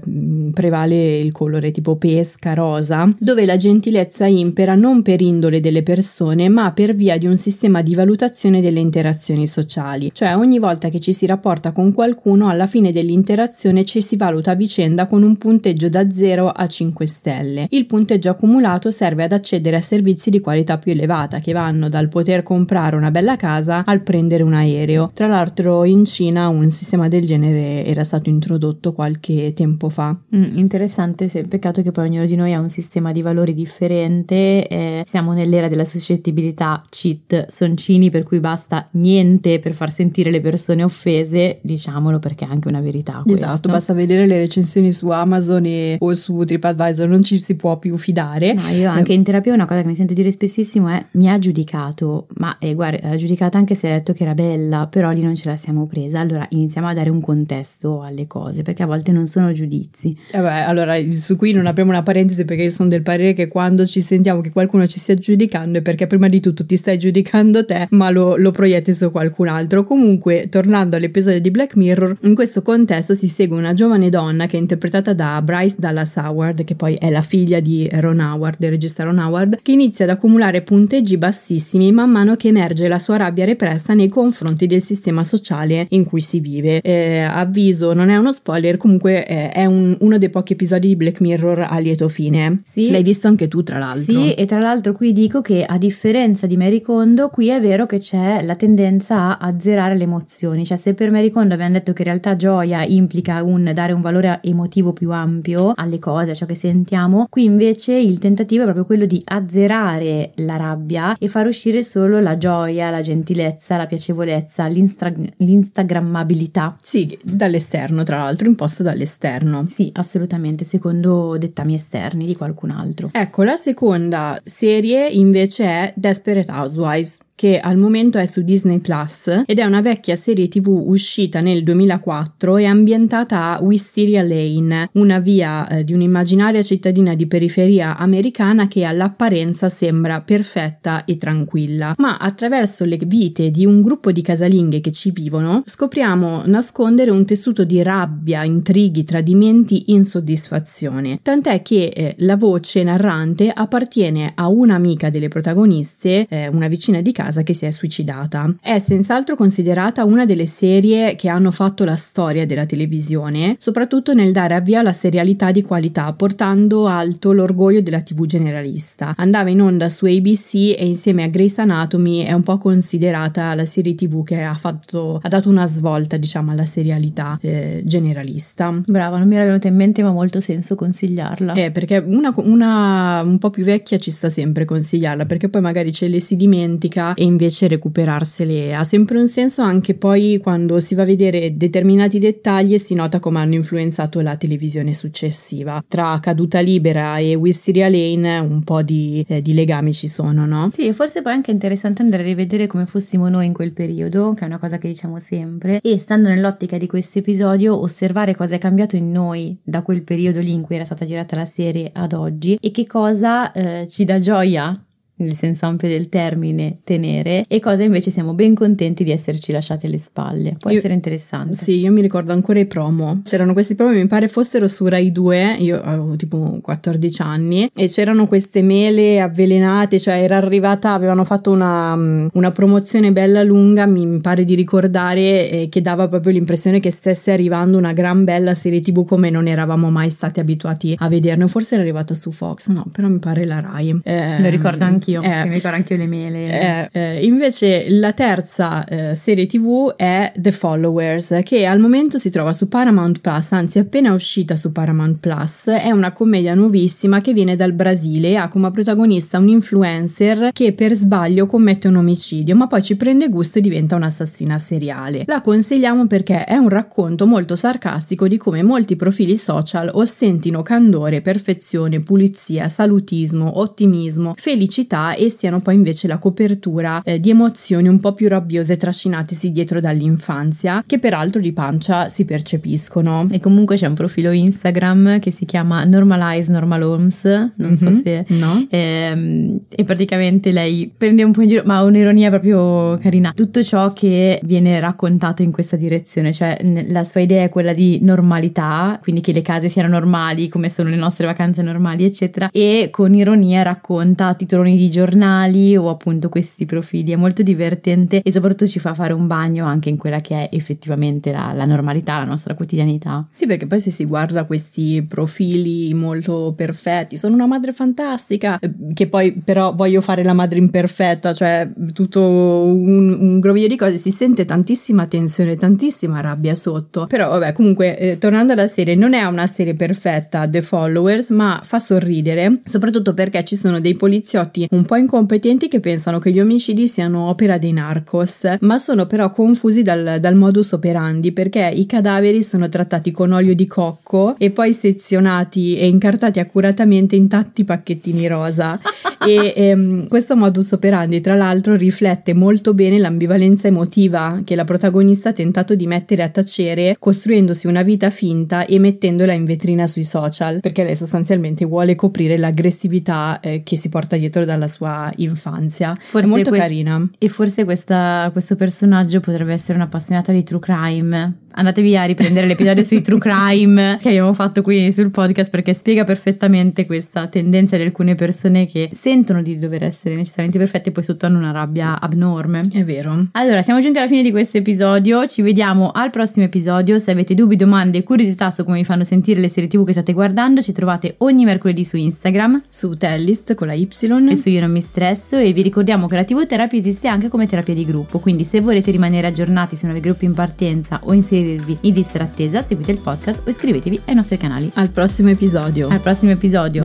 prevale il colore tipo pesca, rosa, dove la gentilezza impera non per indole delle persone, ma per via di un sistema di valutazione delle interazioni sociali. Cioè ogni volta che ci si rapporta con qualcuno, alla fine dell'interazione ci si valuta a vicenda con un punteggio da 0 a 5 stelle. Il punteggio accumulato serve ad accedere a servizi di qualità più elevata, che vanno dal poter comprare una bella casa al prendere un aereo. Tra l'altro in Cina un sistema del genere era stato introdotto qualche tempo fa. Mm, interessante, sì, peccato che poi ognuno di noi ha un sistema di valori differente, eh, siamo nell'era della suscettibilità cheat soncini per cui basta niente per far sentire le persone offese, diciamolo perché è anche una verità questo. Esatto, basta vedere le recensioni su Amazon e- o su TripAdvisor, non ci si può più fidare. No, io anche in terapia una cosa che mi sento dire spessissimo è mi ha giudicato, ma eh, guarda, l'ha giudicata anche se ha detto che era bella, però lì non ce la siamo presa. Allora iniziamo a dare un contesto alle cose, perché a volte non sono giudizi. Vabbè, allora su qui non apriamo una parentesi perché io sono del parere che quando ci sentiamo che qualcuno ci stia giudicando è perché prima di tutto ti stai giudicando te, ma lo, lo proietti su qualcun altro. Comunque, tornando all'episodio di Black Mirror, in questo contesto si segue una giovane donna che è interpretata da Bryce Dallas Howard, che poi è la figlia di Ron Howard, del regista Ron Howard, che inizia ad accumulare punteggi bassissimi man mano che emerge la sua rabbia repressa nei confronti del sistema sociale in cui si vive. Eh, avviso, non è uno spoiler, comunque eh, è un- uno dei pochi episodi di Black Mirror a lieto fine. Sì. L'hai visto anche tu, tra l'altro. Sì, e tra l'altro qui dico che a differenza di Mary Kondo, qui è vero che c'è la tendenza a azzerare le emozioni, cioè se per Mary Kondo abbiamo detto che in realtà gioia implica un dare un valore emotivo più ampio alle cose, a ciò che sentiamo, qui invece il tentativo è proprio quello di azzerare la rabbia e far uscire solo la gioia, la gentilezza, la piacevolezza, l'instra- l'instagrammabilità. Sì, dall'esterno, tra l'altro, imposto dall'esterno. Sì, assolutamente, secondo dettami esterni di qualcun altro. Ecco, la seconda serie invece è Desperate Housewives. Che al momento è su Disney Plus ed è una vecchia serie tv uscita nel 2004 e ambientata a Wisteria Lane, una via eh, di un'immaginaria cittadina di periferia americana che all'apparenza sembra perfetta e tranquilla, ma attraverso le vite di un gruppo di casalinghe che ci vivono scopriamo nascondere un tessuto di rabbia, intrighi, tradimenti, insoddisfazione, tant'è che eh, la voce narrante appartiene a un'amica delle protagoniste, eh, una vicina di casa che si è suicidata. È senz'altro considerata una delle serie che hanno fatto la storia della televisione, soprattutto nel dare avvio alla serialità di qualità, portando alto l'orgoglio della TV generalista. Andava in onda su ABC e insieme a Grey's Anatomy è un po' considerata la serie TV che ha, fatto, ha dato una svolta, diciamo, alla serialità eh, generalista. Brava, non mi era venuta in mente, ma ha molto senso consigliarla. Eh, perché una, una un po' più vecchia ci sta sempre consigliarla, perché poi magari ce le si dimentica e invece recuperarsele ha sempre un senso anche poi quando si va a vedere determinati dettagli e si nota come hanno influenzato la televisione successiva. Tra Caduta Libera e Wisteria Lane un po' di, eh, di legami ci sono, no? Sì, forse poi è anche interessante andare a rivedere come fossimo noi in quel periodo, che è una cosa che diciamo sempre, e stando nell'ottica di questo episodio osservare cosa è cambiato in noi da quel periodo lì in cui era stata girata la serie ad oggi e che cosa eh, ci dà gioia nel senso ampio del termine, tenere e cosa invece siamo ben contenti di esserci lasciati alle spalle. Può io, essere interessante. Sì, io mi ricordo ancora i promo. C'erano questi promo, mi pare fossero su Rai 2, io avevo tipo 14 anni e c'erano queste mele avvelenate, cioè era arrivata, avevano fatto una, una promozione bella lunga, mi pare di ricordare, eh, che dava proprio l'impressione che stesse arrivando una gran bella serie tv come non eravamo mai stati abituati a vederne. Forse era arrivata su Fox, no, però mi pare la Rai. Eh, Lo ricordo anche anch'io, eh, mi ricordo anche io le mele. Eh, eh, invece la terza eh, serie tv è The Followers, che al momento si trova su Paramount Plus, anzi appena uscita su Paramount Plus, è una commedia nuovissima che viene dal Brasile e ha come protagonista un influencer che per sbaglio commette un omicidio, ma poi ci prende gusto e diventa un'assassina seriale. La consigliamo perché è un racconto molto sarcastico di come molti profili social ostentino candore, perfezione, pulizia, salutismo, ottimismo, felicità realtà e siano poi invece la copertura eh, di emozioni un po' più rabbiose trascinatesi dietro dall'infanzia, che peraltro di pancia si percepiscono. E comunque c'è un profilo Instagram che si chiama Normalize Normal Homes, non mm-hmm. so mhm. se... No. Ehm, e praticamente lei prende un po' in giro, ma ha un'ironia proprio carina. Tutto ciò che viene raccontato in questa direzione, cioè la sua idea è quella di normalità, quindi che le case siano normali come sono le nostre vacanze normali, eccetera, e con ironia racconta titoloni di di giornali o appunto questi profili. È molto divertente e soprattutto ci fa fare un bagno anche in quella che è effettivamente la, la normalità, la nostra quotidianità. Sì, perché poi se si guarda questi profili molto perfetti, sono una madre fantastica, eh, che poi però voglio fare la madre imperfetta, cioè tutto un, un groviglio di cose, si sente tantissima tensione, tantissima rabbia sotto. Però vabbè, comunque, eh, tornando alla serie, non è una serie perfetta, The Followers, ma fa sorridere, soprattutto perché ci sono dei poliziotti un po' incompetenti che pensano che gli omicidi siano opera dei narcos, ma sono però confusi dal, dal modus operandi perché i cadaveri sono trattati con olio di cocco e poi sezionati e incartati accuratamente in tanti pacchettini rosa. <laughs> e ehm, questo modus operandi, tra l'altro, riflette molto bene l'ambivalenza emotiva che la protagonista ha tentato di mettere a tacere costruendosi una vita finta e mettendola in vetrina sui social, perché lei sostanzialmente vuole coprire l'aggressività eh, che si porta dietro dalla sua infanzia. Forse è molto quest- carina. E forse questa, questo personaggio potrebbe essere un'appassionata di true crime. Andatevi a riprendere l'episodio sui true crime che abbiamo fatto qui sul podcast perché spiega perfettamente questa tendenza di alcune persone che sentono di dover essere necessariamente perfette e poi sotto hanno una rabbia abnorme. È vero. Allora, siamo giunti alla fine di questo episodio. Ci vediamo al prossimo episodio. Se avete dubbi, domande curiosità su come vi fanno sentire le serie TV che state guardando, ci trovate ogni mercoledì su Instagram, su Tellist con la Y e su Io non mi stresso e vi ricordiamo che la TV terapia esiste anche come terapia di gruppo, quindi se volete rimanere aggiornati sui nuovi gruppi in partenza o inserirvi in distrattesa, seguite il podcast o iscrivetevi ai nostri canali. Al prossimo episodio. Al prossimo episodio.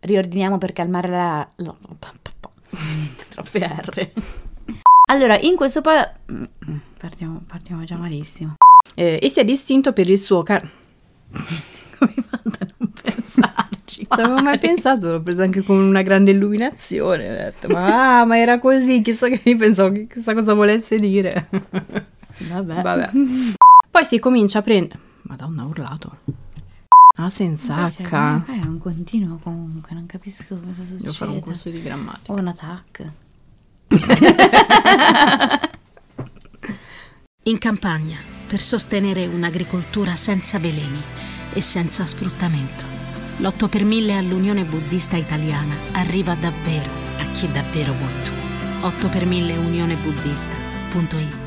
Riordiniamo per calmare la... <laughs> Troppe R. Allora, in questo pa... Partiamo, partiamo già malissimo. Eh, e si è distinto per il suo... Car- <laughs> Come fatto a non pensare? Ci avevo mai pensato, l'ho presa anche con una grande illuminazione. Ho detto, ma, ah, <laughs> ma era così, chissà che io pensavo che chissà cosa volesse dire. Vabbè. Vabbè. <laughs> Poi si comincia a prendere. Madonna, ha urlato. Ah, senza Cioè, H. È un continuo comunque, non capisco cosa succede. Devo fare un corso di grammatica. O un attack. <laughs> In campagna, per sostenere un'agricoltura senza veleni e senza sfruttamento, l'8 per 1000 all'Unione Buddista Italiana arriva davvero a chi davvero vuoi tu. 8 per 1000 unionebuddista.it